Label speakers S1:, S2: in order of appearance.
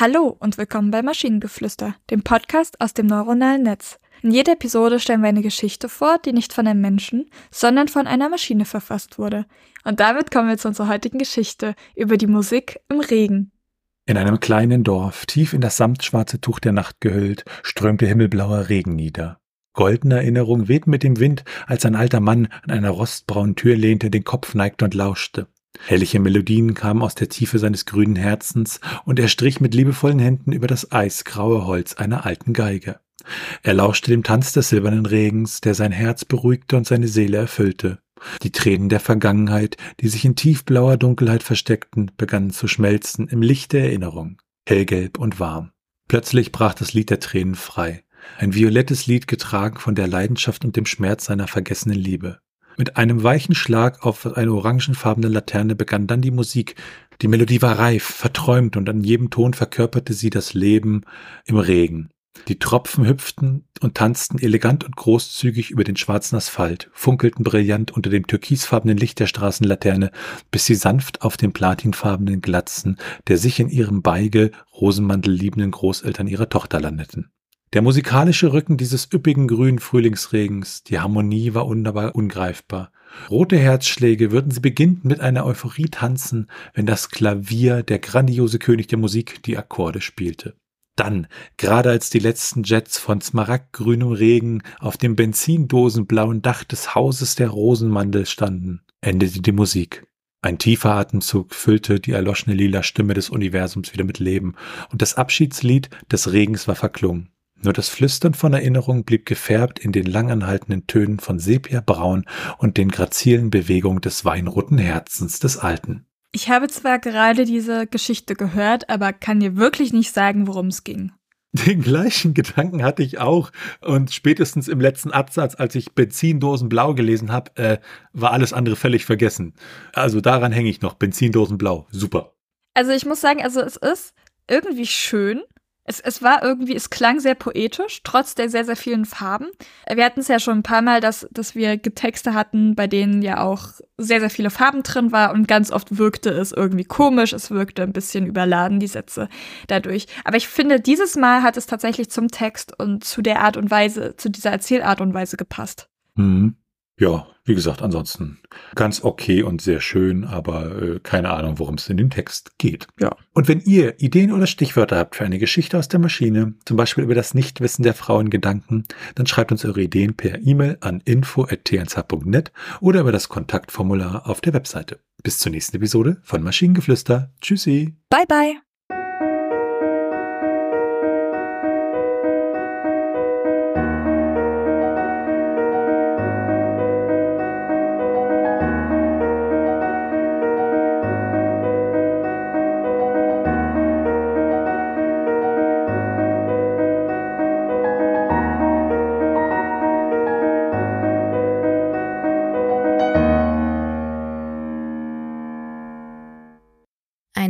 S1: Hallo und willkommen bei Maschinengeflüster, dem Podcast aus dem neuronalen Netz. In jeder Episode stellen wir eine Geschichte vor, die nicht von einem Menschen, sondern von einer Maschine verfasst wurde. Und damit kommen wir zu unserer heutigen Geschichte über die Musik im Regen.
S2: In einem kleinen Dorf, tief in das samtschwarze Tuch der Nacht gehüllt, strömte himmelblauer Regen nieder. Goldene Erinnerung wehten mit dem Wind, als ein alter Mann an einer rostbraunen Tür lehnte, den Kopf neigte und lauschte. Herrliche Melodien kamen aus der Tiefe seines grünen Herzens, und er strich mit liebevollen Händen über das eisgraue Holz einer alten Geige. Er lauschte dem Tanz des silbernen Regens, der sein Herz beruhigte und seine Seele erfüllte. Die Tränen der Vergangenheit, die sich in tiefblauer Dunkelheit versteckten, begannen zu schmelzen im Licht der Erinnerung, hellgelb und warm. Plötzlich brach das Lied der Tränen frei, ein violettes Lied getragen von der Leidenschaft und dem Schmerz seiner vergessenen Liebe. Mit einem weichen Schlag auf eine orangenfarbene Laterne begann dann die Musik. Die Melodie war reif, verträumt und an jedem Ton verkörperte sie das Leben im Regen. Die Tropfen hüpften und tanzten elegant und großzügig über den schwarzen Asphalt, funkelten brillant unter dem türkisfarbenen Licht der Straßenlaterne, bis sie sanft auf den platinfarbenen Glatzen der sich in ihrem Beige Rosenmantel liebenden Großeltern ihrer Tochter landeten. Der musikalische Rücken dieses üppigen grünen Frühlingsregens, die Harmonie war wunderbar ungreifbar. Rote Herzschläge würden sie beginnend mit einer Euphorie tanzen, wenn das Klavier, der grandiose König der Musik, die Akkorde spielte. Dann, gerade als die letzten Jets von smaragdgrünem Regen auf dem benzindosenblauen Dach des Hauses der Rosenmandel standen, endete die Musik. Ein tiefer Atemzug füllte die erloschene lila Stimme des Universums wieder mit Leben, und das Abschiedslied des Regens war verklungen. Nur das Flüstern von Erinnerung blieb gefärbt in den langanhaltenden Tönen von Sepiabraun und den grazilen Bewegungen des weinroten Herzens des Alten.
S1: Ich habe zwar gerade diese Geschichte gehört, aber kann dir wirklich nicht sagen, worum es ging.
S2: Den gleichen Gedanken hatte ich auch. Und spätestens im letzten Absatz, als ich Benzindosen blau gelesen habe, äh, war alles andere völlig vergessen. Also daran hänge ich noch. Benzindosen blau. Super.
S1: Also ich muss sagen, also es ist irgendwie schön, es, es war irgendwie, es klang sehr poetisch, trotz der sehr, sehr vielen Farben. Wir hatten es ja schon ein paar Mal, dass, dass wir Texte hatten, bei denen ja auch sehr, sehr viele Farben drin war und ganz oft wirkte es irgendwie komisch, es wirkte ein bisschen überladen, die Sätze dadurch. Aber ich finde, dieses Mal hat es tatsächlich zum Text und zu der Art und Weise, zu dieser Erzählart und Weise gepasst.
S2: Mhm. Ja, wie gesagt, ansonsten ganz okay und sehr schön, aber äh, keine Ahnung, worum es in dem Text geht. Ja. Und wenn ihr Ideen oder Stichwörter habt für eine Geschichte aus der Maschine, zum Beispiel über das Nichtwissen der Frauen Gedanken, dann schreibt uns eure Ideen per E-Mail an info.tnz.net oder über das Kontaktformular auf der Webseite. Bis zur nächsten Episode von Maschinengeflüster. Tschüssi.
S1: Bye bye.